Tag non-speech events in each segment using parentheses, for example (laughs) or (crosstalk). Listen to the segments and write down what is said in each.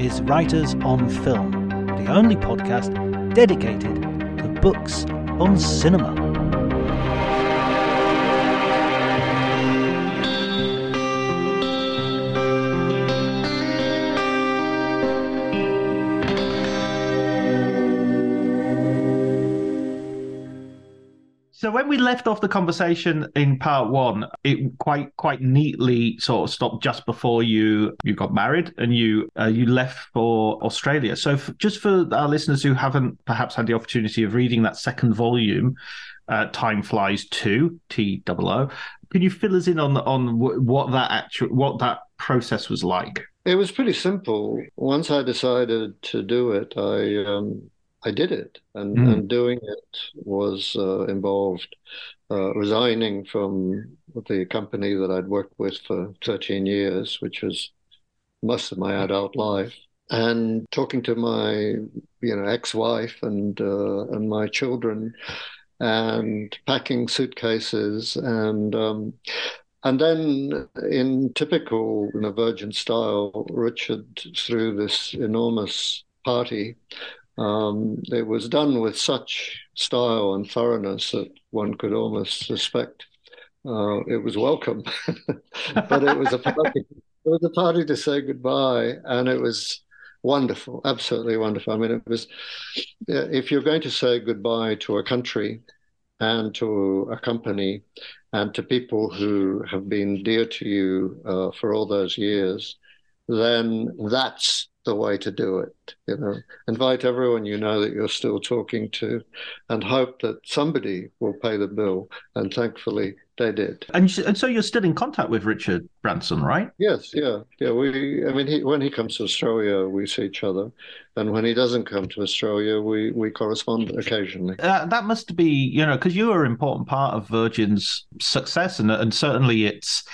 is Writers on Film, the only podcast dedicated to books on cinema. When we left off the conversation in part one, it quite quite neatly sort of stopped just before you you got married and you uh, you left for Australia. So just for our listeners who haven't perhaps had the opportunity of reading that second volume, uh, Time Flies Two T O, can you fill us in on on what that actual what that process was like? It was pretty simple. Once I decided to do it, I um, I did it, and, mm. and doing it was uh, involved uh, resigning from the company that I'd worked with for 13 years, which was most of my adult life, and talking to my you know ex-wife and uh, and my children, and packing suitcases and. Um, and then, in typical you know, Virgin style, Richard threw this enormous party um, it was done with such style and thoroughness that one could almost suspect uh, it was welcome, (laughs) but it was a party. it was a party to say goodbye, and it was wonderful, absolutely wonderful. I mean, it was if you're going to say goodbye to a country and to a company and to people who have been dear to you uh, for all those years, then that's the way to do it. You know, invite everyone you know that you're still talking to, and hope that somebody will pay the bill. And thankfully, they did. And, and so you're still in contact with Richard Branson, right? Yes, yeah, yeah. We, I mean, he, when he comes to Australia, we see each other, and when he doesn't come to Australia, we we correspond occasionally. Uh, that must be, you know, because you are an important part of Virgin's success, and and certainly it's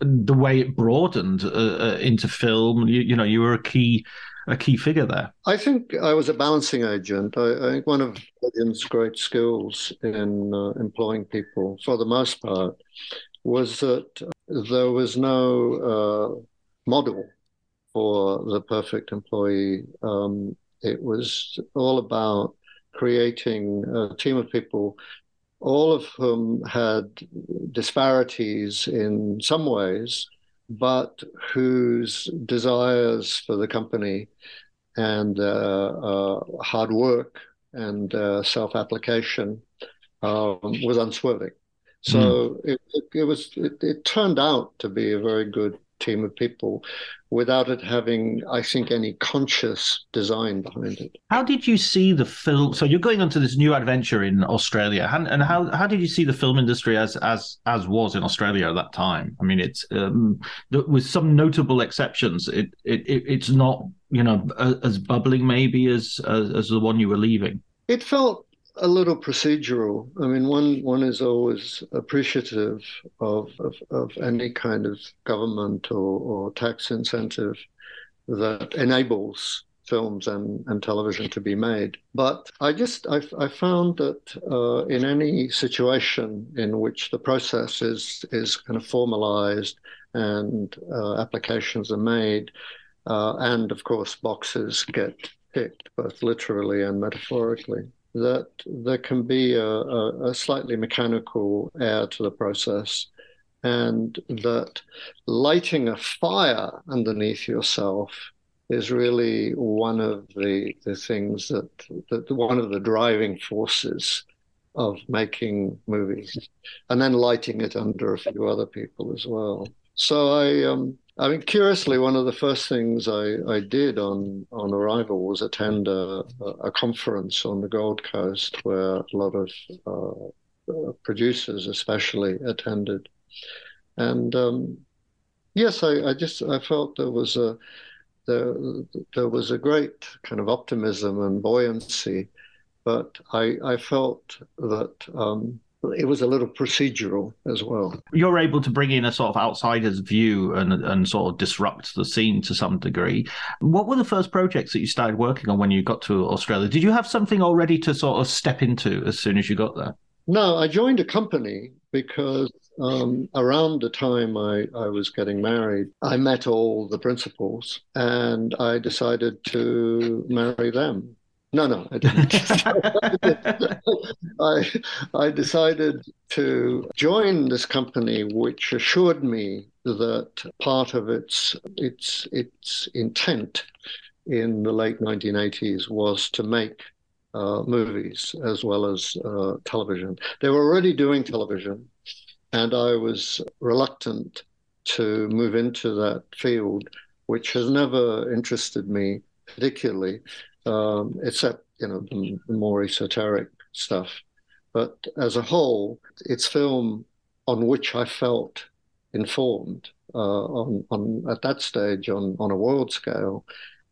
the way it broadened uh, uh, into film. You, you, know, you were a key a key figure there. I think I was a balancing agent. I, I think one of William's great skills in uh, employing people, for the most part, was that there was no uh, model for the perfect employee. Um, it was all about creating a team of people all of whom had disparities in some ways, but whose desires for the company and uh, uh, hard work and uh, self application um, was unswerving. So mm. it, it, it, was it, it, turned out to be a very good team of people without it having, I think, any conscious design behind it. How did you see the film? So you're going on to this new adventure in Australia, and how how did you see the film industry as as as was in Australia at that time? I mean, it's um, with some notable exceptions, it, it, it it's not you know as bubbling maybe as, as as the one you were leaving. It felt a little procedural. I mean, one one is always appreciative of of, of any kind of government or, or tax incentive that enables films and, and television to be made. But I just I, I found that uh, in any situation in which the process is is kind of formalized and uh, applications are made, uh, and of course boxes get ticked both literally and metaphorically that there can be a, a, a slightly mechanical air to the process, and that lighting a fire underneath yourself is really one of the, the things that, that one of the driving forces of making movies, and then lighting it under a few other people as well. So I um, I mean, curiously, one of the first things I, I did on, on arrival was attend a, a conference on the Gold Coast where a lot of uh, uh, producers, especially, attended. And um, yes, I, I just I felt there was a there, there was a great kind of optimism and buoyancy, but I, I felt that um, it was a little procedural as well. You're able to bring in a sort of outsider's view and and sort of disrupt the scene to some degree. What were the first projects that you started working on when you got to Australia? Did you have something already to sort of step into as soon as you got there? No, I joined a company because um, around the time I, I was getting married, I met all the principals and I decided to marry them. No, no, I didn't. (laughs) I, I decided to join this company, which assured me that part of its its its intent in the late 1980s was to make uh, movies as well as uh, television. They were already doing television, and I was reluctant to move into that field, which has never interested me particularly um, except you know the, the more esoteric stuff. But as a whole, it's film on which I felt informed uh, on, on at that stage on, on a world scale,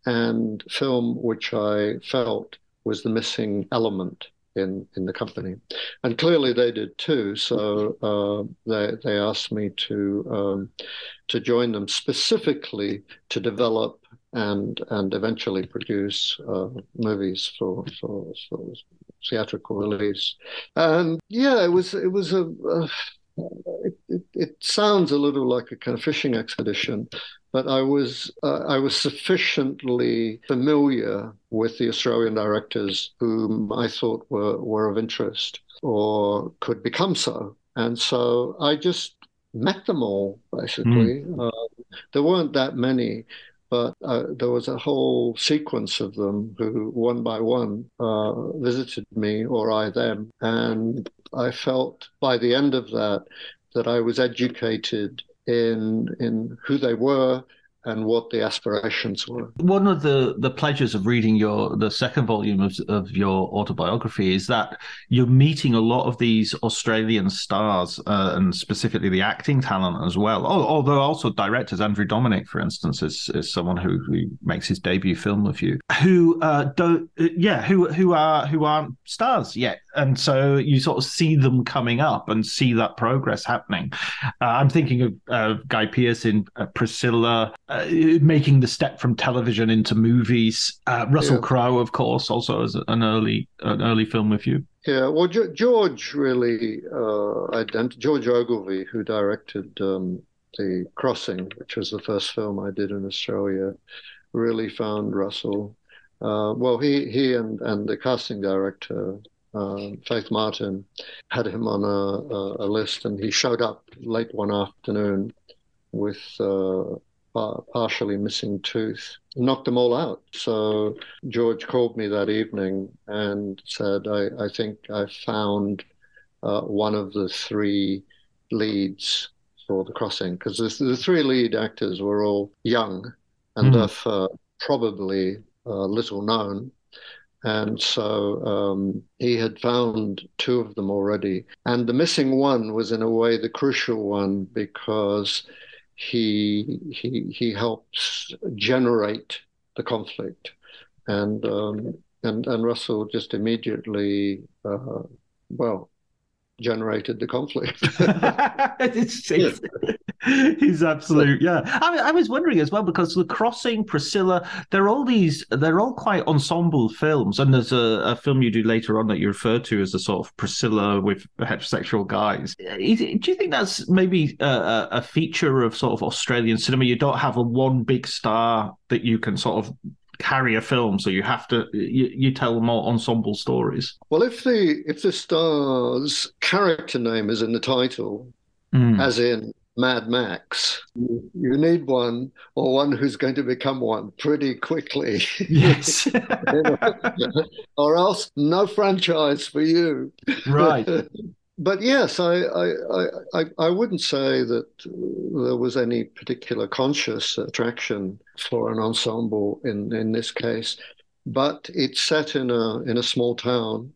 and film which I felt was the missing element in, in the company. And clearly they did too. So uh, they, they asked me to, um, to join them specifically to develop and and eventually produce uh, movies for, for, for theatrical release. And yeah, it was it was a, a it, it, it, sounds a little like a kind of fishing expedition, but I was uh, I was sufficiently familiar with the Australian directors whom I thought were were of interest or could become so, and so I just met them all basically. Mm. Uh, there weren't that many, but uh, there was a whole sequence of them who, one by one, uh, visited me or I them. And I felt by the end of that that I was educated in in who they were and what the aspirations were. One of the, the pleasures of reading your the second volume of, of your autobiography is that you're meeting a lot of these Australian stars uh, and specifically the acting talent as well. Although also directors, Andrew Dominik, for instance, is, is someone who, who makes his debut film with you, who uh, don't, uh, yeah, who who are who aren't stars yet, and so you sort of see them coming up and see that progress happening. Uh, I'm thinking of uh, Guy Pearce in uh, Priscilla. Uh, making the step from television into movies. Uh, Russell yeah. Crowe, of course, also as an early an early film with you. Yeah, well, George really uh, ident- George Ogilvie, who directed um, the Crossing, which was the first film I did in Australia, really found Russell. Uh, well, he he and and the casting director. Uh, Faith Martin had him on a, a, a, list, and he showed up late one afternoon with uh, partially missing tooth, knocked them all out. So George called me that evening and said, I, I think I found uh, one of the three leads for The Crossing because the, the, three lead actors were all young and mm. therefore probably uh, little known. And so um, he had found two of them already. And the missing one was, in a way, the crucial one because he, he, he helps generate the conflict. And, um, and, and Russell just immediately, uh, well, generated the conflict. (laughs) it's, it's, (laughs) (laughs) He's absolute, yeah. I, I, was wondering as well because the crossing, Priscilla, they're all these, they're all quite ensemble films. And there's a, a film you do later on that you refer to as a sort of Priscilla with heterosexual guys. Is, do you think that's maybe a, a feature of sort of Australian cinema? You don't have a one big star that you can sort of carry a film, so you have to you, you tell more ensemble stories. Well, if the if the star's character name is in the title, mm. as in Mad Max. You need one or one who's going to become one pretty quickly. Yes. (laughs) or else no franchise for you. Right. (laughs) but yes, I, I, I, I wouldn't say that there was any particular conscious attraction for an ensemble in, in this case, but it's set in a in a small town.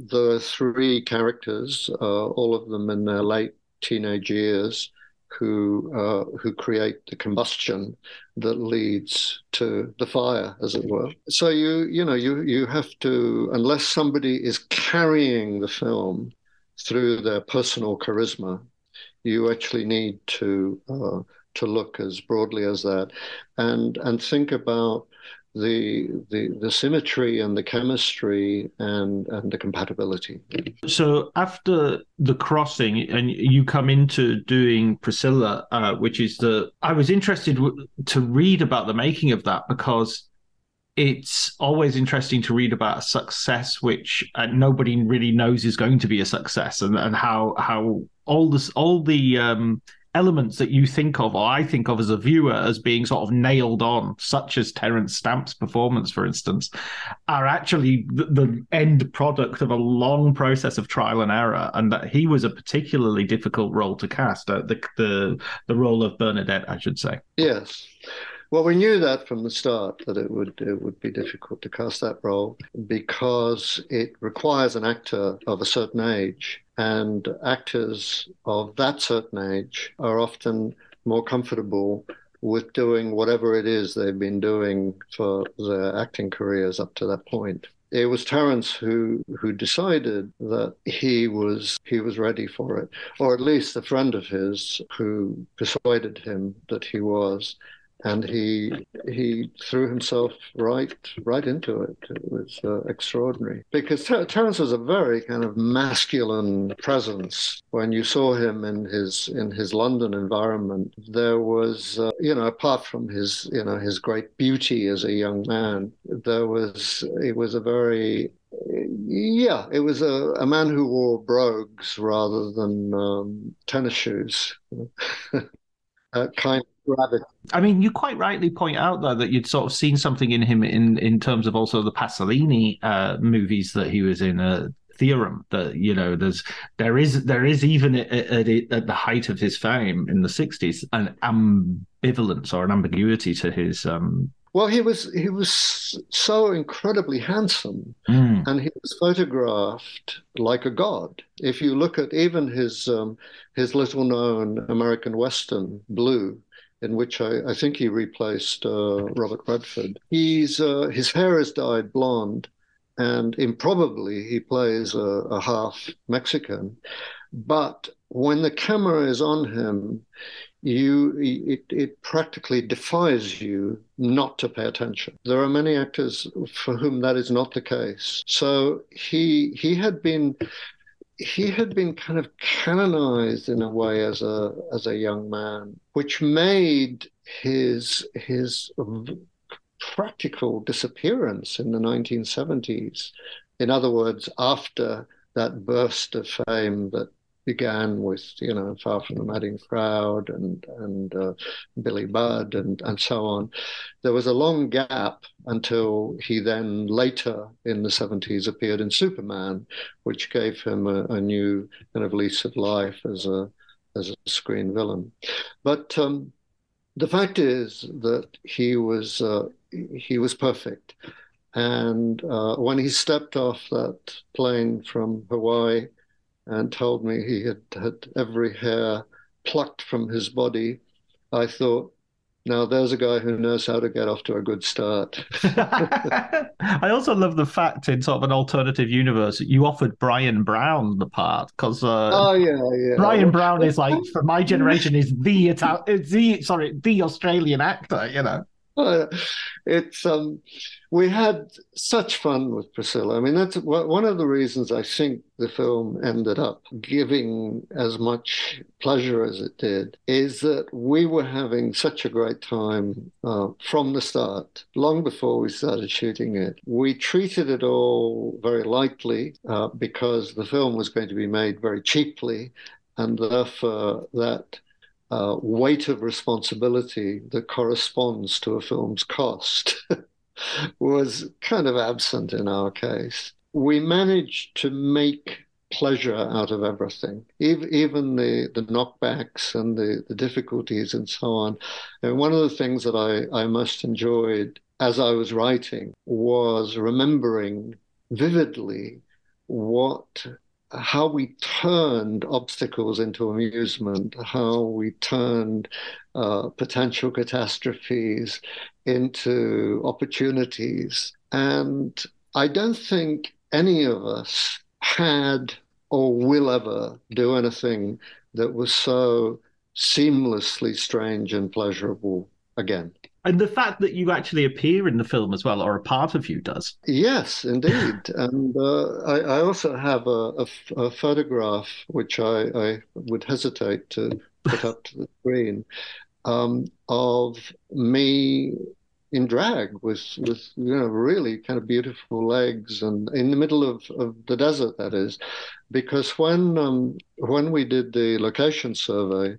There are three characters, uh, all of them in their late teenage years who uh, who create the combustion that leads to the fire, as it were. So you you know you you have to unless somebody is carrying the film through their personal charisma, you actually need to uh, to look as broadly as that, and and think about the the the symmetry and the chemistry and and the compatibility. So after the crossing, and you come into doing Priscilla, uh, which is the I was interested to read about the making of that because it's always interesting to read about a success which uh, nobody really knows is going to be a success and, and how how all this all the um, elements that you think of, or I think of as a viewer, as being sort of nailed on, such as Terence Stamp's performance, for instance, are actually the, the, end product of a long process of trial and error, and that he was a particularly difficult role to cast. Uh, the the the role of Bernadette, I should say. Yes. Well, we knew that from the start that it would it would be difficult to cast that role because it requires an actor of a certain age, and actors of that certain age are often more comfortable with doing whatever it is they've been doing for their acting careers up to that point. It was Terence who who decided that he was he was ready for it, or at least a friend of his who persuaded him that he was and he he threw himself right right into it. It was uh, extraordinary because Ter- Terence was a very kind of masculine presence. When you saw him in his in his London environment, there was uh, you know apart from his you know his great beauty as a young man, there was it was a very yeah, it was a, a man who wore brogues rather than um, tennis shoes. (laughs) uh, kind gravity. I mean, you quite rightly point out though that you'd sort of seen something in him in in terms of also the Pasolini uh, movies that he was in. Uh, theorem that you know there's there is there is even at, at, at, the height of his fame in the 60s an ambivalence or an ambiguity to his um well he was he was so incredibly handsome mm. and he was photographed like a god if you look at even his um, his little known american western blue in which I, I think he replaced uh, Robert Redford. He's uh, his hair is dyed blonde, and improbably he plays a, a half Mexican. But when the camera is on him, you it, it practically defies you not to pay attention. There are many actors for whom that is not the case. So he he had been he had been kind of canonized in a way as a as a young man, which made his his practical disappearance in the 1970s. In other words, after that burst of fame that began with you know Far from the Madding Crowd and and uh, Billy Budd and and so on. There was a long gap until he then later in the 70s appeared in Superman, which gave him a, a new kind of lease of life as a as a screen villain. But um, the fact is that he was uh, he was perfect, and uh, when he stepped off that plane from Hawaii and told me he had had every hair plucked from his body, I thought, now there's a guy who knows how to get off to a good start. (laughs) I also love the fact in sort of an alternative universe you offered Bryan Brown the part because uh, oh yeah, yeah. Bryan Brown is like for my generation is the Ital- the sorry the Australian actor, you know. (laughs) It's um, we had such fun with Priscilla. I mean, that's one of the reasons I think the film ended up giving as much pleasure as it did. Is that we were having such a great time uh, from the start, long before we started shooting it. We treated it all very lightly uh, because the film was going to be made very cheaply, and therefore that uh, weight of responsibility that corresponds to a film's cost (laughs) was kind of absent in our case. We managed to make pleasure out of everything, even, the, the knockbacks and the, the difficulties and so on. And one of the things that I, I most enjoyed as I was writing was remembering vividly what how we turned obstacles into amusement, how we turned uh, potential catastrophes into opportunities. And I don't think any of us had or will ever do anything that was so seamlessly strange and pleasurable again. And the fact that you actually appear in the film as well, or a part of you does. Yes, (laughs) indeed. and uh, I, I, also have a, a, a photograph which I, I, would hesitate to put up to the screen um, of me in drag with with you know really kind of beautiful legs and in the middle of, of the desert that is because when um, when we did the location survey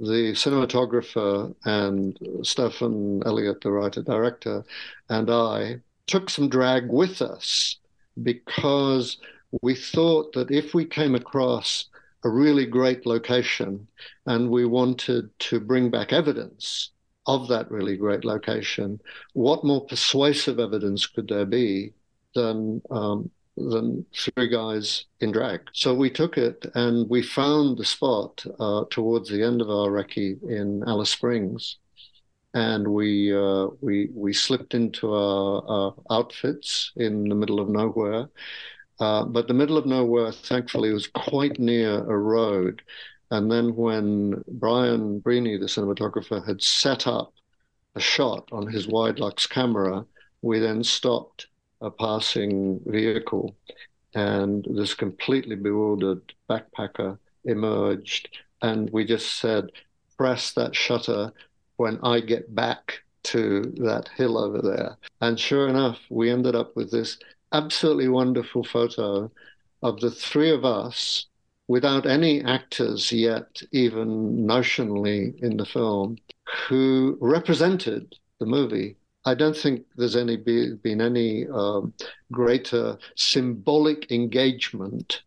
the cinematographer and Stephan Elliott, the writer director, and I took some drag with us because we thought that if we came across a really great location and we wanted to bring back evidence of that really great location, what more persuasive evidence could there be than um, than three guys in drag. So we took it and we found the spot uh, towards the end of our recce in Alice Springs. And we uh, we we slipped into our, our, outfits in the middle of nowhere, uh, but the middle of nowhere, thankfully, was quite near a road. And then when Brian Breheny, the cinematographer, had set up a shot on his Widelux camera, we then stopped a passing vehicle, and this completely bewildered backpacker emerged, and we just said, press that shutter when I get back to that hill over there. And sure enough, we ended up with this absolutely wonderful photo of the three of us without any actors yet, even notionally in the film, who represented the movie I don't think there's any be, been any um, greater symbolic engagement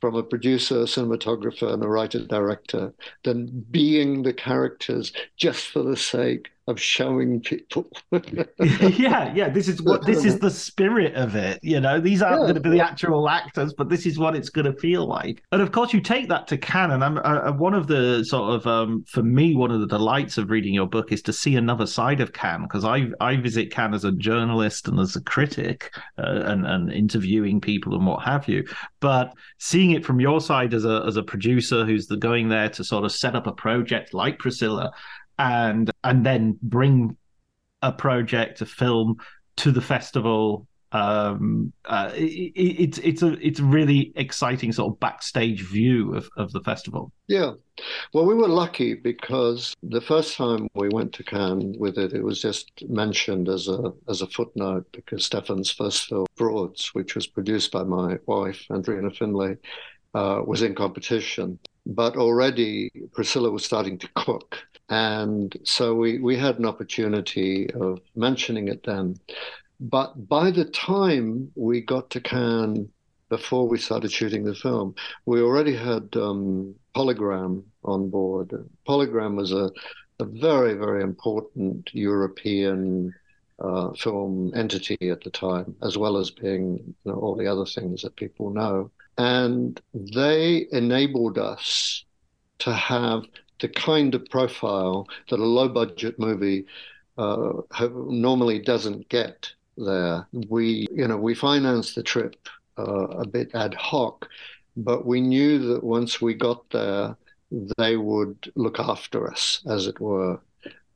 from a producer, a cinematographer, and a writer director than being the characters just for the sake of showing people. (laughs) yeah, yeah. This is what this is the spirit of it. You know, these aren't yeah, going to be the actual actors, but this is what it's going to feel like. And of course, you take that to Cannes. And I'm uh, uh, one of the sort of um, for me, one of the delights of reading your book is to see another side of Cannes because I I visit Cannes as a journalist and as a critic uh, and and interviewing people and what have you. But seeing it from your side as a as a producer who's the going there to sort of set up a project like Priscilla and and then bring a project, a film to the festival. Um, uh, it, it's it's a it's a really exciting sort of backstage view of, of the festival. Yeah, well, we were lucky because the first time we went to Cannes with it, it was just mentioned as a as a footnote because Stephan's first film, Frauds, which was produced by my wife Andrena Finlay, uh, was in competition. But already Priscilla was starting to cook. And so we, we had an opportunity of mentioning it then. But by the time we got to Cannes, before we started shooting the film, we already had um, Polygram on board. Polygram was a, a very, very important European uh, film entity at the time, as well as being you know, all the other things that people know. And they enabled us to have the kind of profile that a low budget movie uh, normally doesn't get there. We, you know, we financed the trip uh, a bit ad hoc, but we knew that once we got there, they would look after us, as it were,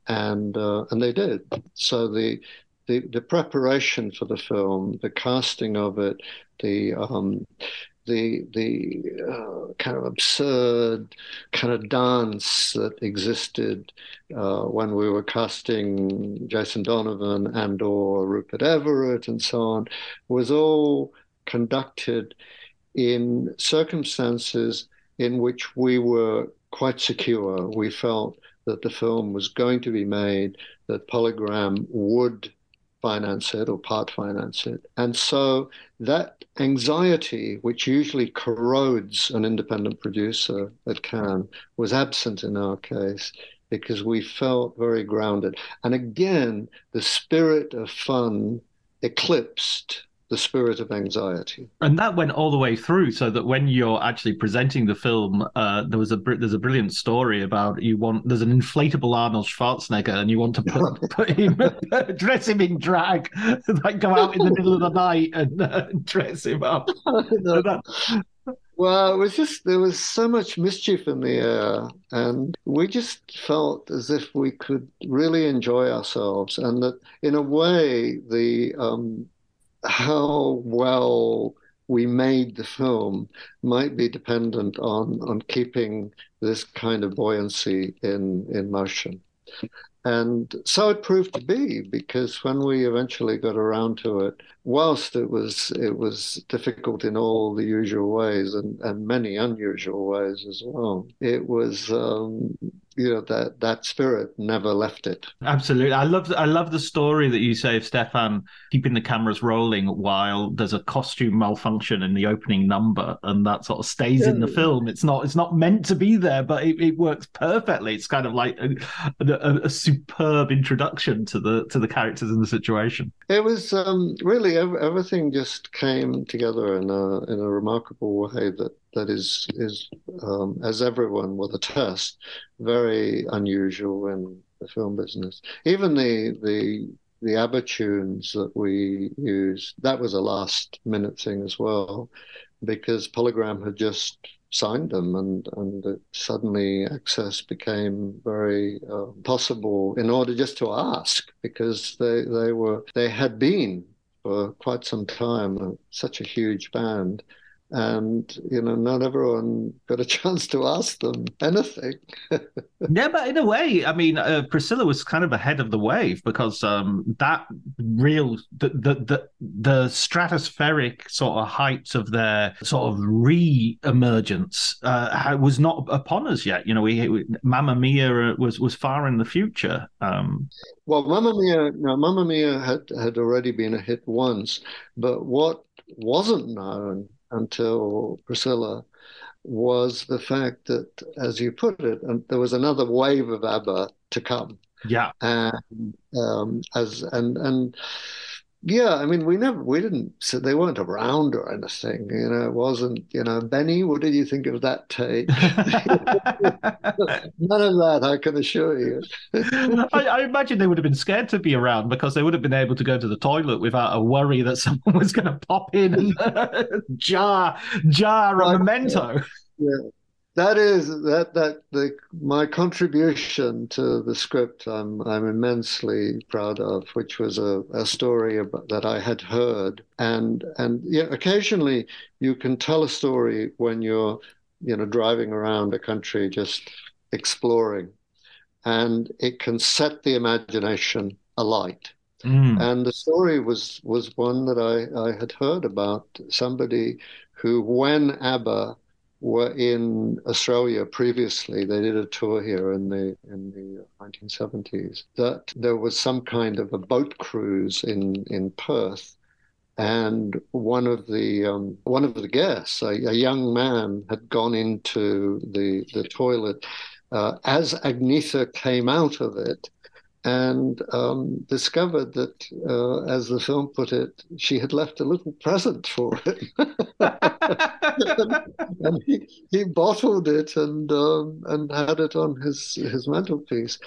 and uh, and they did. So the, the the preparation for the film, the casting of it, the um, the the uh, kind of absurd kind of dance that existed uh, when we were casting Jason Donovan and or Rupert Everett and so on was all conducted in circumstances in which we were quite secure. We felt that the film was going to be made, that Polygram would finance it or part finance it. And so that anxiety, which usually corrodes an independent producer at Cannes, was absent in our case because we felt very grounded. And again, the spirit of fun eclipsed the spirit of anxiety. And that went all the way through, so that when you're actually presenting the film, uh, there was a there's a brilliant story about you want there's an inflatable Arnold Schwarzenegger, and you want to put, (laughs) put him (laughs) dress him in drag, (laughs) like go out in the middle of the night and uh, dress him up. Well, it was just there was so much mischief in the air, and we just felt as if we could really enjoy ourselves, and that in a way the um, how well we made the film might be dependent on on keeping this kind of buoyancy in in motion. And so it proved to be because when we eventually got around to it, whilst it was it was difficult in all the usual ways and, and many unusual ways as well, it was um, you know that that spirit never left it. Absolutely. I love i love the story that you say of stephan keeping the cameras rolling while there's a costume malfunction in the opening number and that sort of stays yeah. in the film. It's not it's not meant to be there but it, it works perfectly. It's kind of like a, a, a, superb introduction to the to the characters in the situation. It was um, really everything just came together in a in a remarkable way that that is is um, as everyone will attest, very unusual in the film business. Even the the the ABBA tunes that we used, that was a last minute thing as well, because Polygram had just signed them and, and suddenly access became very uh, possible in order just to ask because they, they were they had been for quite some time such a huge band and you know not everyone got a (laughs) chance to ask them anything. (laughs) Yeah but in a way i mean uh, priscilla was kind of ahead of the wave because um, that real the, the, the the stratospheric sort of heights of their sort of re-emergence uh, was not upon us yet. You know we, we mamma mia was was far in the future um, well mamma mia no, mamma mia had had already been a hit once but what wasn't known until Priscilla was the fact that, as you put it, and there was another wave of ABBA to come. Yeah. And um, as and and yeah, I mean, we never, we didn't, so they weren't around or anything. You know, it wasn't, you know, Benny, what did you think of that take? (laughs) None of that, I can assure you. I, I, imagine they would have been scared to be around because they would have been able to go to the toilet without a worry that someone (laughs) was going to pop in and (laughs) jar, jar a memento. Yeah that is that that the my contribution to the script I'm I'm immensely proud of, which was a, a story about, that I had heard, and and yeah, occasionally you can tell a story when you're you know driving around a country just exploring, and it can set the imagination alight. Mm. And the story was was one that I, I had heard about somebody who, when ABBA were in Australia previously. They did a tour here in the in the 1970s. That there was some kind of a boat cruise in in Perth, and one of the um, one of the guests, a, a, young man, had gone into the the toilet uh, as Agnetha came out of it, and um, discovered that, uh, as the film put it, she had left a little present for him, and, (laughs) and he, he, bottled it and um, and had it on his his mantelpiece.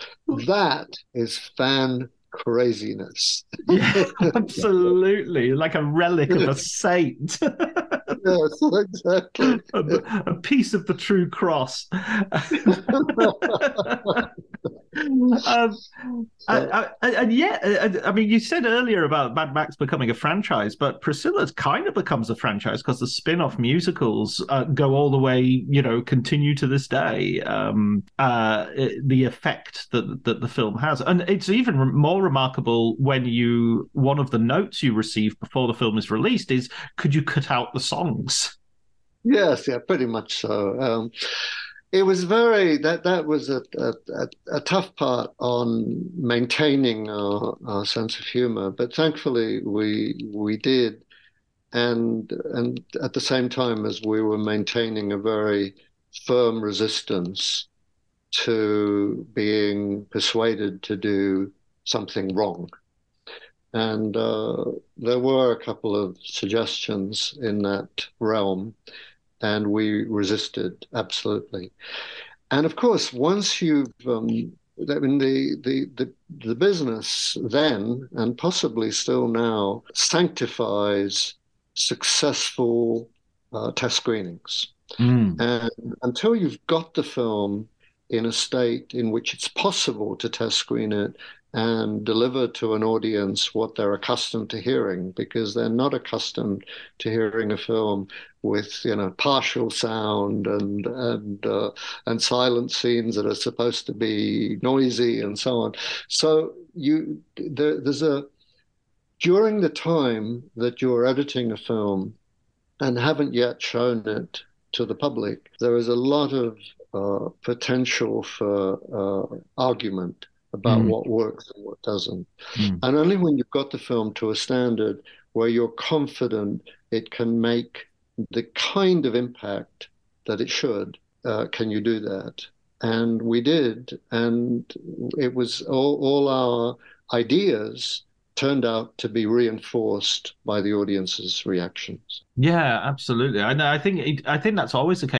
That is fan craziness. yeah, (laughs) absolutely. Like a relic of a (laughs) saint. (laughs) yes, exactly. A, a, piece of the true cross. um, I, I, and yet, I, I, mean, you said earlier about Mad Max becoming a franchise, but Priscilla's kind of becomes a franchise because the spin off musicals uh, go all the way, you know, continue to this day. Um, uh, the effect that, that the film has. And it's even more remarkable when you, one of the notes you receive before the film is released is could you cut out the songs? Yes, yeah, pretty much so. Um, it was very that that was a, a, a tough part on maintaining our, our sense of humor, but thankfully we we did, and and at the same time as we were maintaining a very firm resistance to being persuaded to do something wrong. And uh, there were a couple of suggestions in that realm and we resisted absolutely. And of course, once you've um, I mean, the, the, the, the business then, and possibly still now, sanctifies successful uh, test screenings. Mm. And until you've got the film in a state in which it's possible to test screen it and deliver to an audience what they're accustomed to hearing because they're not accustomed to hearing a film with you know partial sound and and uh, and silent scenes that are supposed to be noisy and so on. So you there, there's a during the time that you're editing a film and haven't yet shown it to the public there is a lot of uh, potential for uh, argument about mm. what works and what doesn't. Mm. And only when you've got the film to a standard where you're confident it can make the kind of impact that it should, uh, can you do that. And we did. And it was all, all our ideas turned out to be reinforced by the audience's reactions. Yeah, absolutely. I, I think I think that's always the case.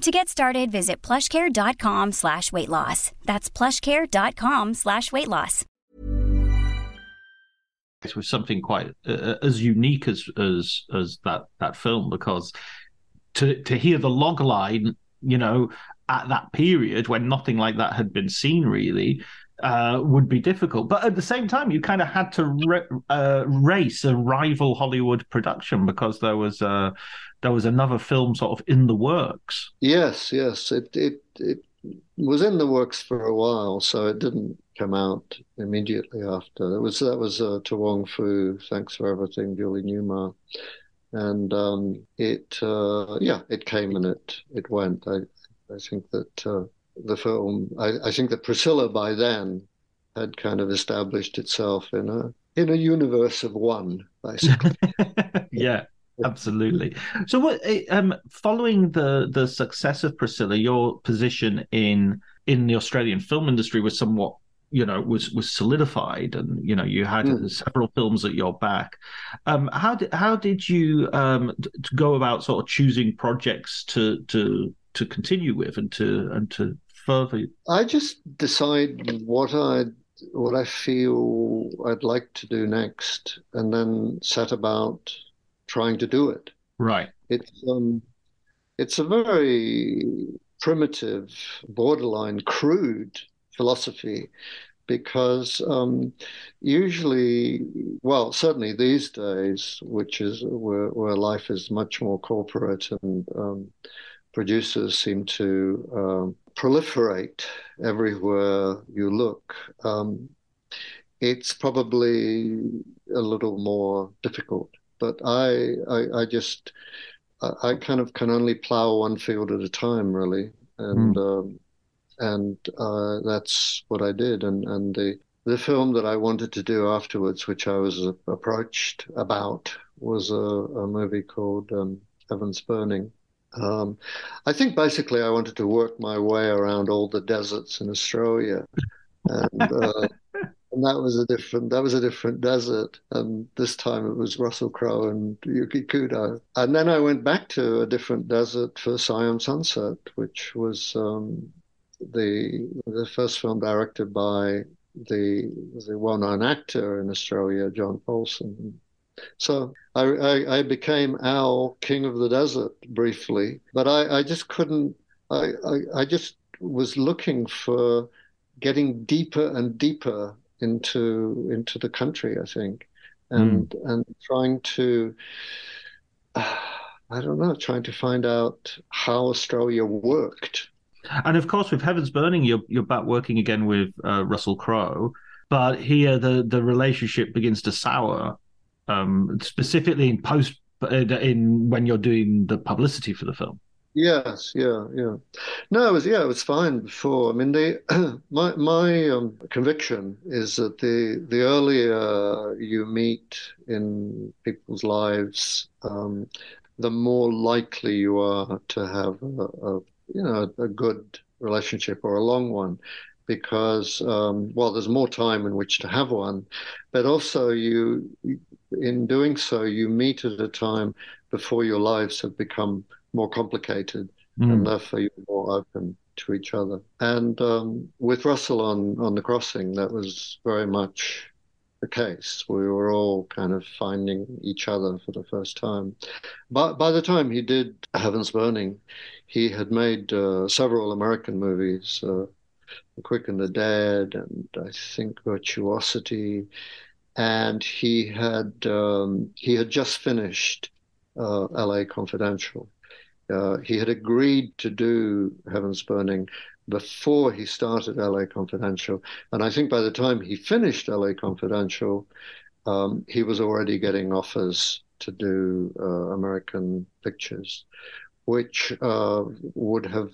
To get started, visit plushcare.com slash weight loss. That's plushcare.com slash weight loss. It was something quite uh, uh, as unique as as as that that film because to to hear the log line, you know, at that period when nothing like that had been seen really, uh, would be difficult. But at the same time, you kind of had to re- uh, race a rival Hollywood production because there was uh, there was another film sort of in the works. Yes, yes, it it it was in the works for a while, so it didn't come out immediately after. That was that was uh, To Wong Foo. Thanks for everything, Julie Newmar. And um, it, uh, yeah, it came and it it went. I, I think that uh, the film. I, I think that Priscilla by then had kind of established itself in a in a universe of one, basically. (laughs) yeah, absolutely. So, what eh, um, following the the success of Priscilla, your position in in the Australian film industry was somewhat you know was was solidified and you know you had mm. several films at your back um, how did how did you um, go about sort of choosing projects to to to continue with and to and to further i just decide what i what i feel i'd like to do next and then set about trying to do it right it's um it's a very primitive borderline crude philosophy because um, usually, well, certainly these days, which is where, where life is much more corporate and um, producers seem to um, proliferate everywhere you look, um, it's probably a little more difficult. But I, I, I just, I, I, kind of can only plow one field at a time, really, and. Mm and uh, that's what I did. And and the the film that I wanted to do afterwards, which I was approached about, was a, a movie called um, Heaven's Burning. Um, I think basically I wanted to work my way around all the deserts in Australia, and, (laughs) uh, and that was a different that was a different desert. And this time it was Russell Crowe and Yuki Kudo. And then I went back to a different desert for Siam Sunset, which was um, the the first film directed by the the well-known actor in Australia, John Polson. So I, I, I, became our King of the Desert, briefly, but I, I just couldn't. I, I, I just was looking for getting deeper and deeper into into the country. I think, and mm. and trying to. Uh, (sighs) I don't know, trying to find out how Australia worked and of course, with Heaven's Burning, you're you're back working again with uh, Russell Crowe, but here the the relationship begins to sour, um, specifically in post uh, in when you're doing the publicity for the film. Yes, yeah, yeah. No, it was yeah, it was fine before. I mean, the (clears throat) my my um, conviction is that the the earlier you meet in people's lives, um, the more likely you are to have a, a you know a good relationship or a long one because um, well there's more time in which to have one but also you in doing so you meet at a time before your lives have become more complicated mm. and therefore you're more open to each other and um, with russell on on the crossing that was very much the case. We were all kind of finding each other for the first time. But by the time he did Heaven's Burning, he had made uh, several American movies, uh, The Quick and the Dead, and I think Virtuosity. And he had um, he had just finished uh, L.A. Confidential. Uh, he had agreed to do Heaven's Burning before he started LA Confidential. And I think by the time he finished LA Confidential, um, he was already getting offers to do uh, American pictures, which uh, would have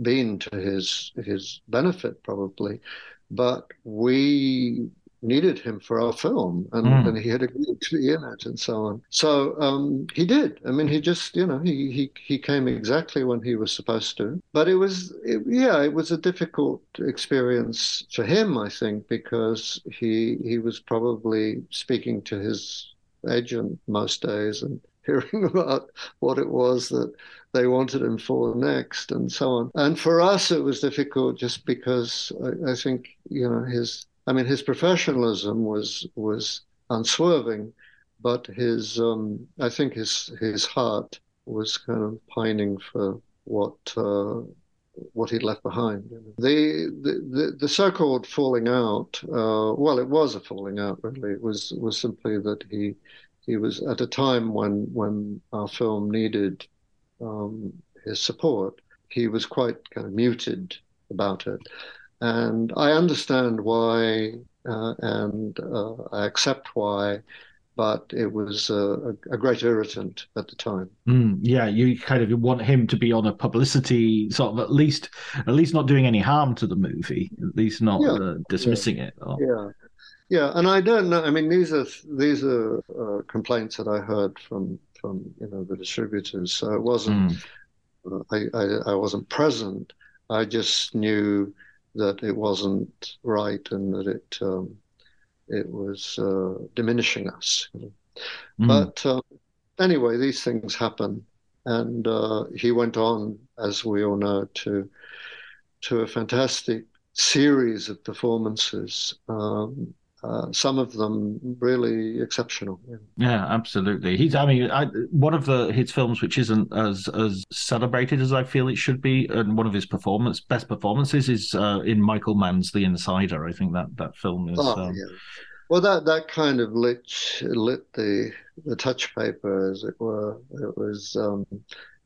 been to his his benefit probably. But we needed him for our film, and, mm. and he had agreed to be in it, and so on. So um, he did. I mean, he just, you know, he he he came exactly when he was supposed to. But it was, it, yeah, it was a difficult experience for him, I think, because he he was probably speaking to his agent most days and (laughs) hearing about what it was that they wanted him for next and so on. And for us, it was difficult just because I, I think, you know, his I mean, his professionalism was was unswerving, but his um, I think his his heart was kind of pining for what uh, what he'd left behind. The the, the, so-called falling out. Uh, well, it was a falling out. Really, it was was simply that he he was at a time when when our film needed um, his support. He was quite kind of muted about it. And I understand why uh, and uh, I accept why, but it was a, a, great irritant at the time. Mm, yeah, you kind of want him to be on a publicity sort of at least, at least not doing any harm to the movie, at least not yeah, uh, dismissing yeah, it. Or... Yeah, yeah, and I don't know. I mean, these are these are uh, complaints that I heard from from you know the distributors. So it wasn't. Mm. I, I I wasn't present. I just knew that it wasn't right and that it um, it was uh, diminishing us. Mm. But uh, anyway, these things happen, and uh, he went on, as we all know, to to a fantastic series of performances. Um, uh, some of them really exceptional. Yeah. absolutely. He's, I mean, I, one of the his films which isn't as as celebrated as I feel it should be, and one of his performance best performances is uh, in Michael Mann's The Insider. I think that that film is. Oh, um, yeah. Well, that that kind of lit lit the the touch paper, as it were. It was um,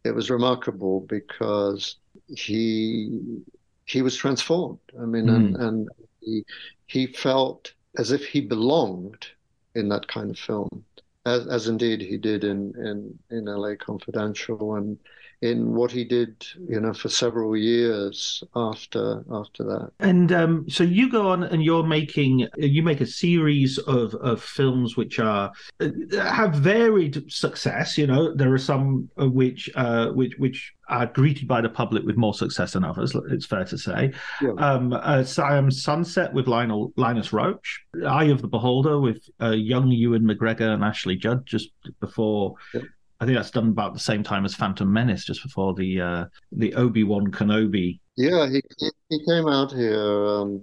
it was remarkable because he he was transformed. I mean, mm. and, and he he felt as if he belonged in that kind of film, as, as indeed he did in, in, in LA Confidential and in what he did, you know, for several years after after that. And um, so you go on and you're making you make a series of of films which are have varied success. You know, there are some which uh, which which are greeted by the public with more success than others. It's fair to say. Yeah. Um, uh, Siam Sunset with Lionel Linus Roache, Eye of the Beholder with uh, young Ewan McGregor and Ashley Judd just before yeah. I think that's done about the same time as Phantom Menace, just before the uh, the Obi Wan Kenobi. Yeah, he he came out here um,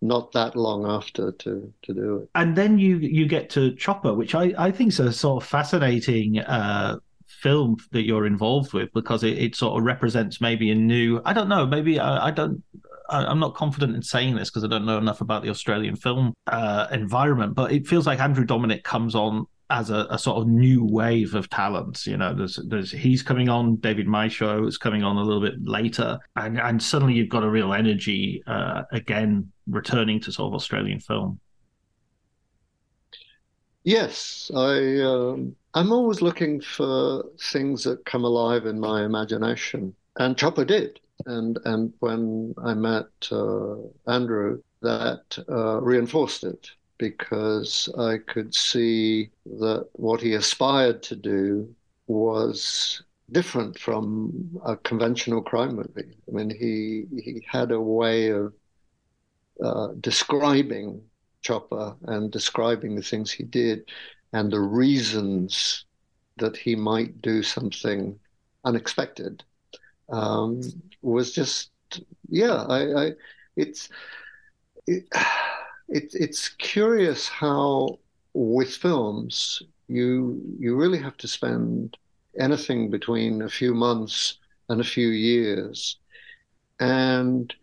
not that long after to to do it. And then you you get to Chopper, which I I think is a sort of fascinating. Uh, film that you're involved with because it, it sort of represents maybe a new i don't know maybe i, I don't I, am not confident in saying this because I don't know enough about the Australian film uh, environment, but it feels like Andrew Dominik comes on as a, a, sort of new wave of talents. You know, there's there's he's coming on, David Michôd is coming on a little bit later, and and suddenly you've got a real energy uh, again returning to sort of Australian film. Yes, I um, I'm always looking for things that come alive in my imagination, and Chopper did. And and when I met uh, Andrew, that uh, reinforced it because I could see that what he aspired to do was different from a conventional crime movie. I mean, he he had a way of uh, describing Chopper and describing the things he did and the reasons that he might do something unexpected um, was just yeah. I, I it's it, it, it's curious how with films you you really have to spend anything between a few months and a few years and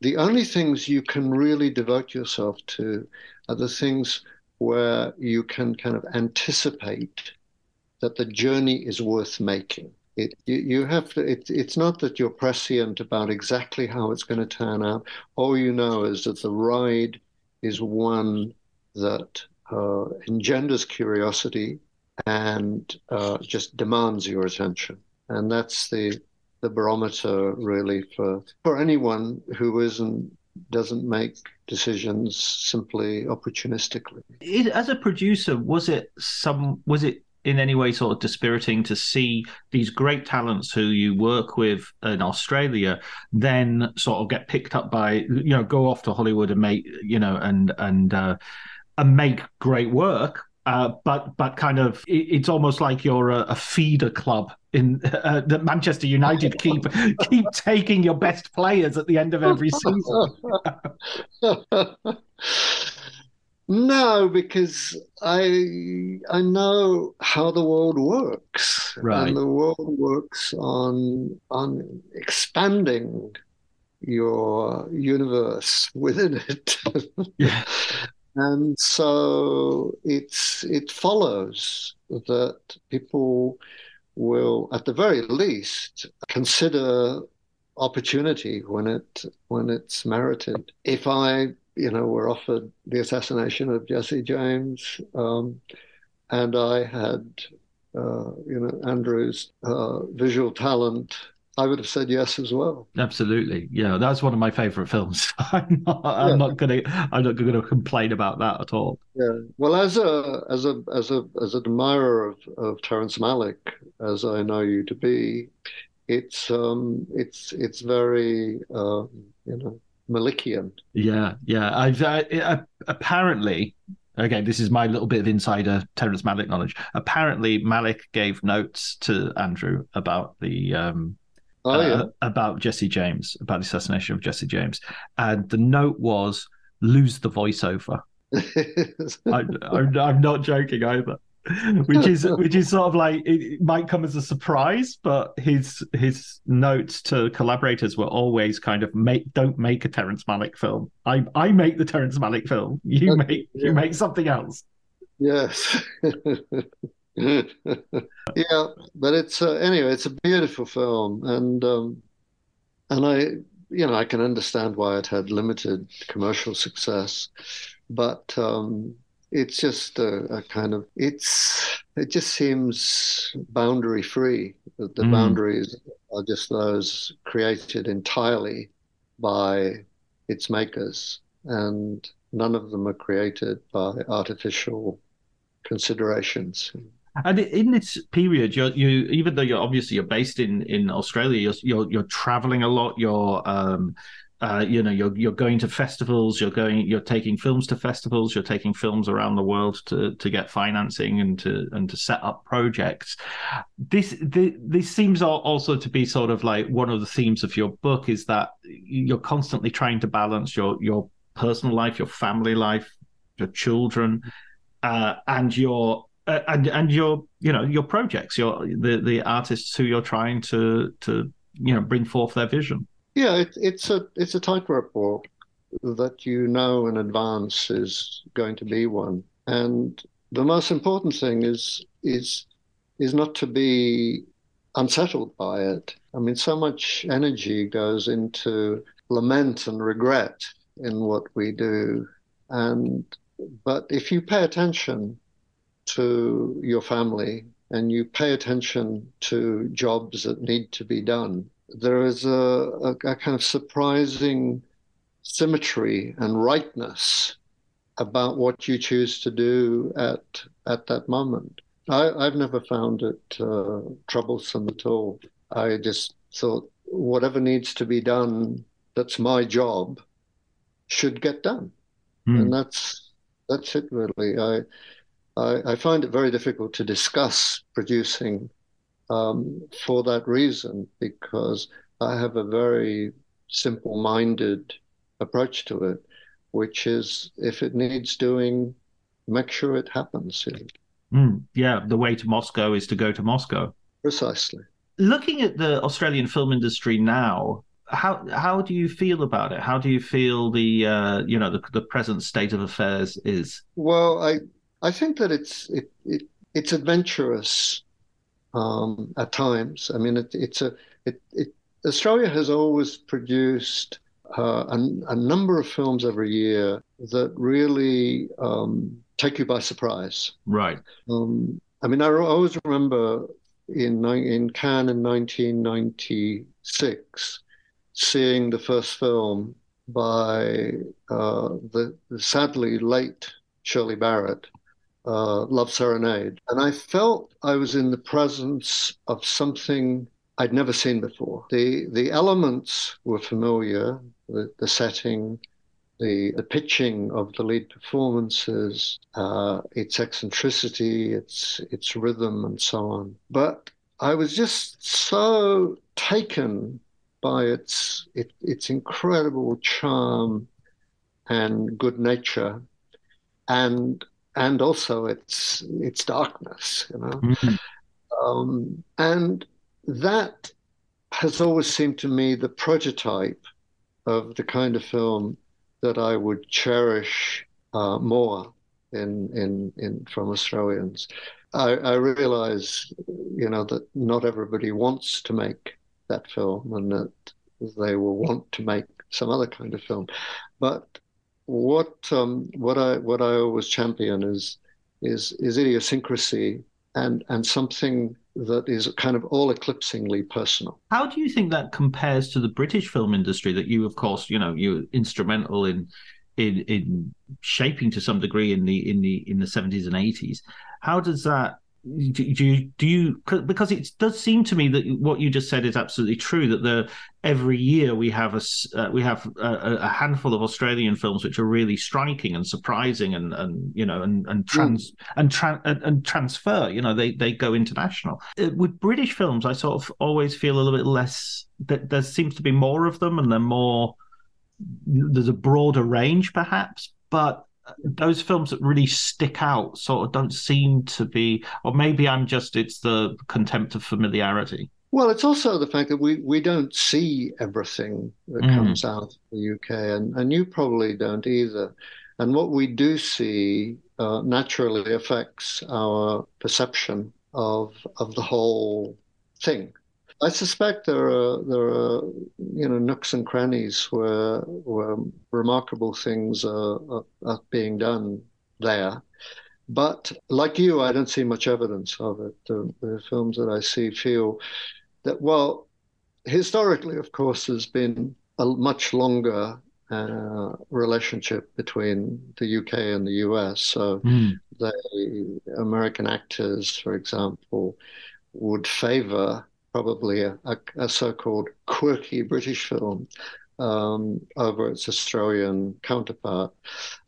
the only things you can really devote yourself to are the things where you can kind of anticipate that the journey is worth making it, you, you have to, it, it's not that you're prescient about exactly how it's going to turn out. All you know is that the ride is one that uh, engenders curiosity and uh, just demands your attention. And that's the the barometer really for for anyone who isn't doesn't make decisions simply opportunistically. As a producer, was it some was it in any way sort of dispiriting to see these great talents who you work with in Australia then sort of get picked up by you know go off to Hollywood and make you know and and uh, and make great work. Uh, but but kind of it, it's almost like you're a, a feeder club in (laughs) uh, that Manchester United keep (laughs) keep taking your best players at the end of every season. (laughs) No, because I I know how the world works, right. and the world works on on expanding your universe within (laughs) it. yeah. And so it's it follows that people will, at the very least, consider opportunity when it when it's merited. If I you know, we were offered the assassination of Jesse James, um, and I had, uh, you know, Andrew's uh, visual talent. I would have said yes as well. Absolutely, yeah, that's one of my favorite films. (laughs) I'm not, I'm yeah. not gonna, I'm not gonna complain about that at all. Yeah, well, as a as a as a as an admirer of of Terrence Malick, as I know you to be, it's um it's it's very uh, you know Malikian. Yeah, yeah. I've uh, uh, apparently. Again, this is my little bit of insider Terrence Malick knowledge. Apparently, Malick gave notes to Andrew about the um, Oh, yeah. uh, about Jesse James, about the assassination of Jesse James, and the note was lose the voiceover. (laughs) I, I'm, I'm not joking either. (laughs) Which is which is sort of like it, might come as a surprise, but his his notes to collaborators were always kind of make don't make a Terrence Malick film. I I make the Terrence Malick film. You Okay, make you make something else. Yes. (laughs) yeah, but it's uh, anyway, it's a beautiful film, and um, and I, you know, I can understand why it had limited commercial success, but um, it's just a, a kind of it's it just seems boundary free. The, Mm. boundaries are just those created entirely by its makers, and none of them are created by artificial considerations. And in this period, you're you even though you're obviously you're based in in Australia, you're you're, you're traveling a lot. You're um, uh, you know, you're you're going to festivals. You're going. You're taking films to festivals. You're taking films around the world to to get financing and to and to set up projects. This the, this seems also to be sort of like one of the themes of your book is that you're constantly trying to balance your your personal life, your family life, your children, uh, and your uh, and and your you know your projects, your the the artists who you're trying to to you know bring forth their vision. Yeah, it, it's a it's a tightrope walk that you know in advance is going to be one, and the most important thing is is is not to be unsettled by it. I mean, so much energy goes into lament and regret in what we do, and but if you pay attention to your family and you pay attention to jobs that need to be done, there is a, a, a kind of surprising symmetry and rightness about what you choose to do at at that moment. I, I've never found it uh, troublesome at all. I just thought whatever needs to be done that's my job should get done, Hmm. and that's that's it really. I, I I find it very difficult to discuss producing um, for that reason because I have a very simple-minded approach to it, which is if it needs doing, make sure it happens. Mm, yeah, the way to Moscow is to go to Moscow. Precisely. Looking at the Australian film industry now, how how do you feel about it? How do you feel the uh, you know the the present state of affairs is? Well, I I think that it's it, it it's adventurous um, at times. I mean, it, it's a it, it Australia has always produced uh, a, a number of films every year that really um, take you by surprise. Right. Um, I mean, I always remember in in Cannes in 1996 seeing the first film by uh, the, the sadly late Shirley Barrett, uh, Love Serenade, and I felt I was in the presence of something I'd never seen before. The the elements were familiar, the, the setting, the, the pitching of the lead performances, uh, its eccentricity, its its rhythm, and so on. But I was just so taken by its it, its incredible charm and good nature, and and also its its darkness, you know. Mm. Um, and that has always seemed to me the prototype of the kind of film that I would cherish uh, more in, in, in from Australians. I, I realize, you know, that not everybody wants to make that film and that they will want to make some other kind of film. But what um, what I what I always champion is is is idiosyncrasy and and something that is kind of all eclipsingly personal. How do you think that compares to the British film industry that you, of course, you know, you're instrumental in in in shaping to some degree in the in the in the seventies and eighties? How does that do you do you because it does seem to me that what you just said is absolutely true that the every year we have a uh, we have a, a, handful of Australian films which are really striking and surprising and and you know and and trans mm. and, tra- and, and transfer you know they they go international uh, with British films I sort of always feel a little bit less that there seems to be more of them and they're more there's a broader range perhaps but those films that really stick out sort of don't seem to be, or maybe I'm just, it's the contempt of familiarity. Well, it's also the fact that we, we don't see everything that mm. comes out of the UK, and, and you probably don't either. And what we do see uh, naturally affects our perception of of the whole thing. I suspect there are there are you know nooks and crannies where where remarkable things are, are, are being done there. But like you, I don't see much evidence of it. The, the, films that I see feel that, well, historically, of course, there's been a much longer uh, relationship between the UK and the US. So mm. the American actors, for example, would favor probably a, a, a so-called quirky British film um, over its Australian counterpart.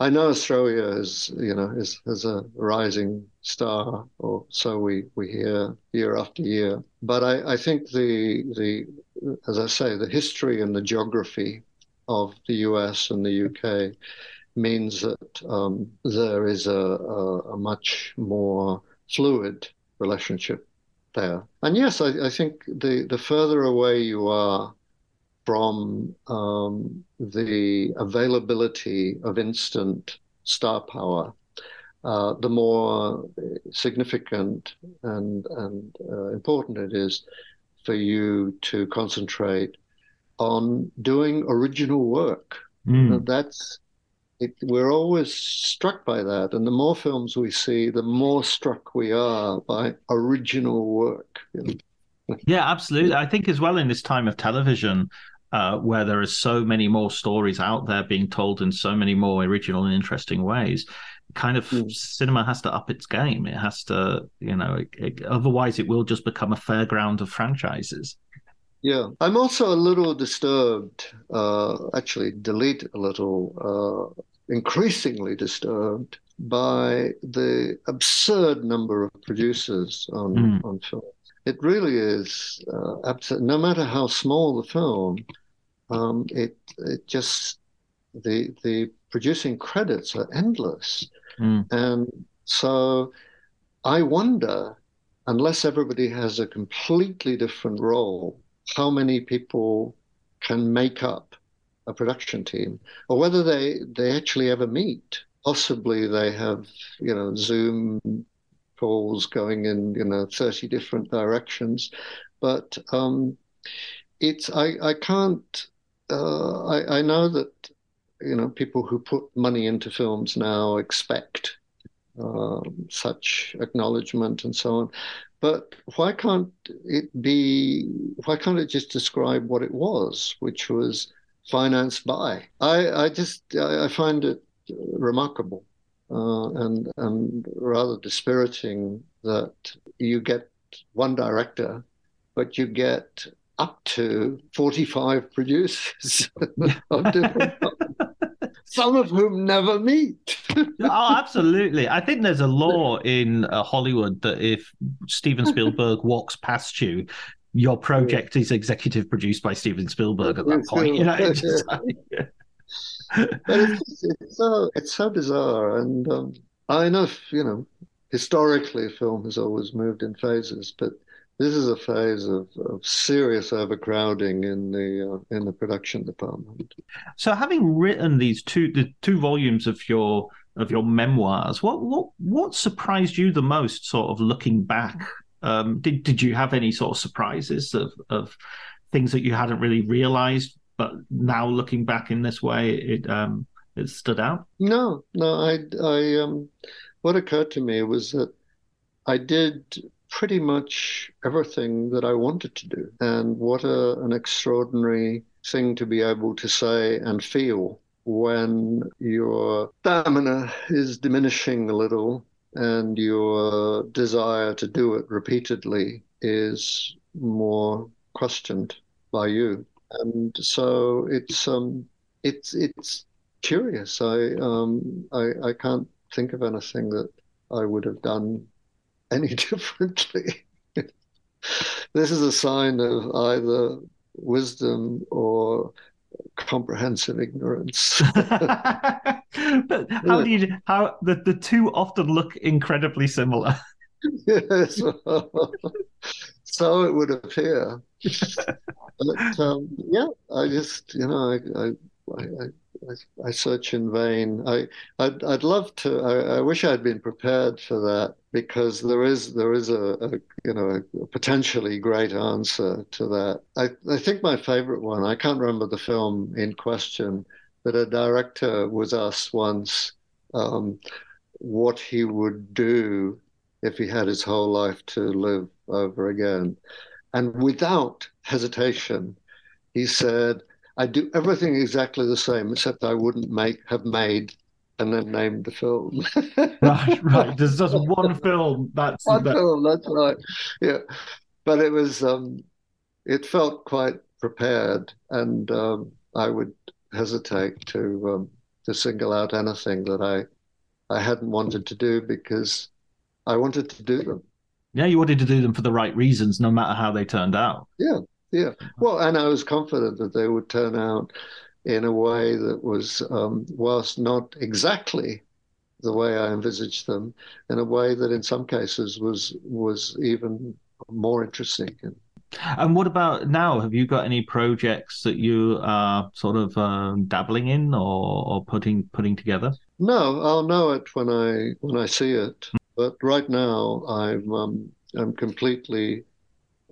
I know Australia is, you know, is, is a rising star, or so we, we hear year after year. But I, I think the the as I say, the history and the geography of the US and the UK means that um, there is a, a, a much more fluid relationship there. And yes, I, I think the, the further away you are from um, the availability of instant star power, uh, the more significant and, and uh, important it is for you to concentrate on doing original work. Mm. That's it, we're always struck by that. And the more films we see, the more struck we are by original work. (laughs) Yeah, absolutely. I think as well in this time of television, uh, where there are so many more stories out there being told in so many more original and interesting ways, kind of mm. cinema has to up its game. It has to, you know, it, it, otherwise it will just become a fairground of franchises. Yeah, I'm also a little disturbed, uh, actually, delete a little, uh, increasingly disturbed by the absurd number of producers on, mm. on film. It really is uh, absurd. No matter how small the film, um, it it just the the producing credits are endless, mm. and so I wonder, unless everybody has a completely different role how many people can make up a production team, or whether they they actually ever meet. Possibly they have you know Zoom calls going in you know thirty different directions, but um, it's I I can't uh, I I know that you know people who put money into films now expect um, such acknowledgement and so on. But why can't it be? Why can't it just describe what it was, which was financed by? I, I just I find it remarkable uh, and and rather dispiriting that you get one director, but you get up to 45 producers (laughs) of different (laughs) some of whom never meet. (laughs) oh, absolutely. I think there's a law in uh, Hollywood that if Steven Spielberg walks past you, your project is executive produced by Steven Spielberg at that point. (laughs) You know, (laughs) it's, but it's, it's, so it's so bizarre, and um, I know you know historically film has always moved in phases, but this is a phase of, of serious overcrowding in the uh, in the production department. So, having written these two the two volumes of your of your memoirs, what what what surprised you the most? Sort of looking back, um, did did you have any sort of surprises of of things that you hadn't really realized, but now looking back in this way, it um, it stood out? No, no. I I um, what occurred to me was that I did pretty much everything that I wanted to do. And what a, an extraordinary thing to be able to say and feel when your stamina is diminishing a little and your desire to do it repeatedly is more questioned by you. And so it's um it's it's curious. I um I, I can't think of anything that I would have done any (laughs) differently. this is a sign of either wisdom or comprehensive ignorance. (laughs) (laughs) but how do you how the, the two often look incredibly similar? yes. so it would appear. but um, yeah, I just you know I I, I, I, I search in vain. I I'd, I'd love to. I, I, wish I'd been prepared for that because there is there is a, a you know a potentially great answer to that. I I think my favorite one. I can't remember the film in question, but a director was asked once um, what he would do if he had his whole life to live over again, and without hesitation, he said I do everything exactly the same, except I wouldn't make have made and then named the film. (laughs) right, right. There's just one film. That's one that... film. That's right. Yeah, but it was. Um, it felt quite prepared, and um, I would hesitate to um, to single out anything that I I hadn't wanted to do because I wanted to do them. Yeah, you wanted to do them for the right reasons, no matter how they turned out. Yeah, yeah. Well, and I was confident that they would turn out in a way that was, um, whilst not exactly the way I envisaged them, in a way that in some cases was was even more interesting. And what about now? Have you got any projects that you are sort of um, dabbling in or, or putting putting together? No, I'll know it when I when I see it. But right now, I'm um, I'm completely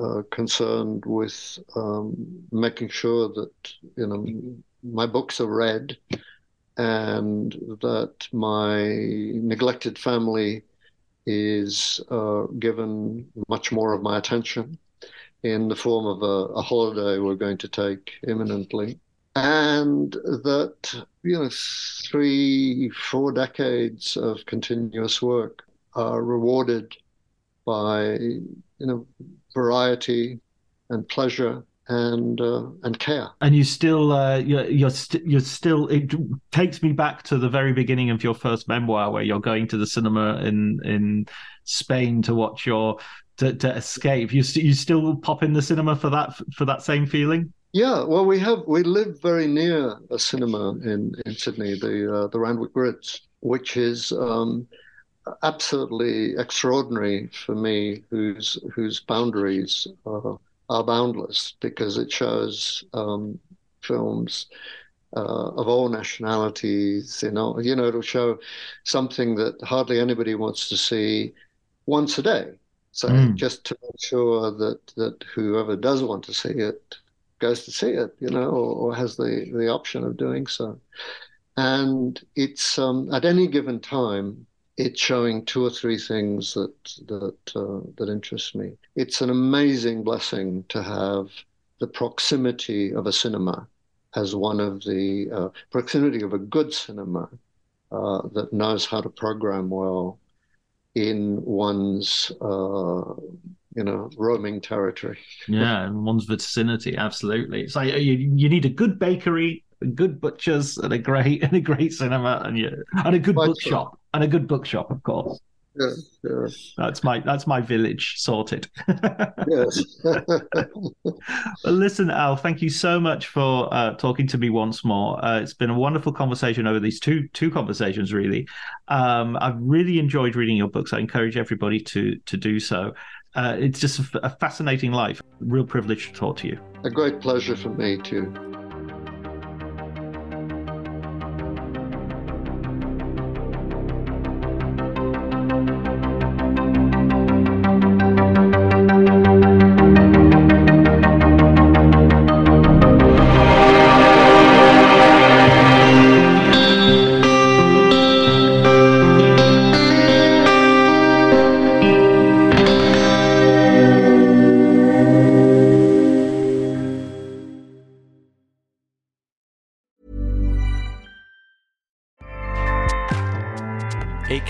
uh, concerned with um, making sure that you know my books are read and that my neglected family is uh, given much more of my attention in the form of a, a, holiday we're going to take imminently. And that, you know, three, four decades of continuous work are rewarded by, you know, variety and pleasure and uh, and care. And you still uh, you're you're, st- you're still it takes me back to the very beginning of your first memoir where you're going to the cinema in in Spain to watch your to, to escape. You st- you still pop in the cinema for that for that same feeling. Yeah, well, we have we live very near a cinema in in Sydney, the uh, the Randwick Ritz, which is. Um, absolutely extraordinary for me, whose whose boundaries are, are boundless because it shows um, films uh, of all nationalities. You know, you know, it'll show something that hardly anybody wants to see once a day. So mm. just to make sure that that whoever does want to see it goes to see it, you know, or, or has the the option of doing so. And it's um, at any given time it's showing two or three things that that uh, that interest me. It's an amazing blessing to have the proximity of a cinema as one of the uh, proximity of a good cinema uh, that knows how to program well in one's uh, you know roaming territory. (laughs) Yeah, in one's vicinity, absolutely. It's like you, you need a good bakery a good butchers and a great (laughs) and a great cinema and yeah, and a good bookshop and a good bookshop, of course. Yeah, yeah. That's my that's my village sorted. yes. (laughs) well, listen, Al, thank you so much for uh, talking to me once more. Uh, it's been a wonderful conversation over these two two conversations. Really, um, I've really enjoyed reading your books. I encourage everybody to to do so. Uh, it's just a, a fascinating life. Real privilege to talk to you. A great pleasure for me too.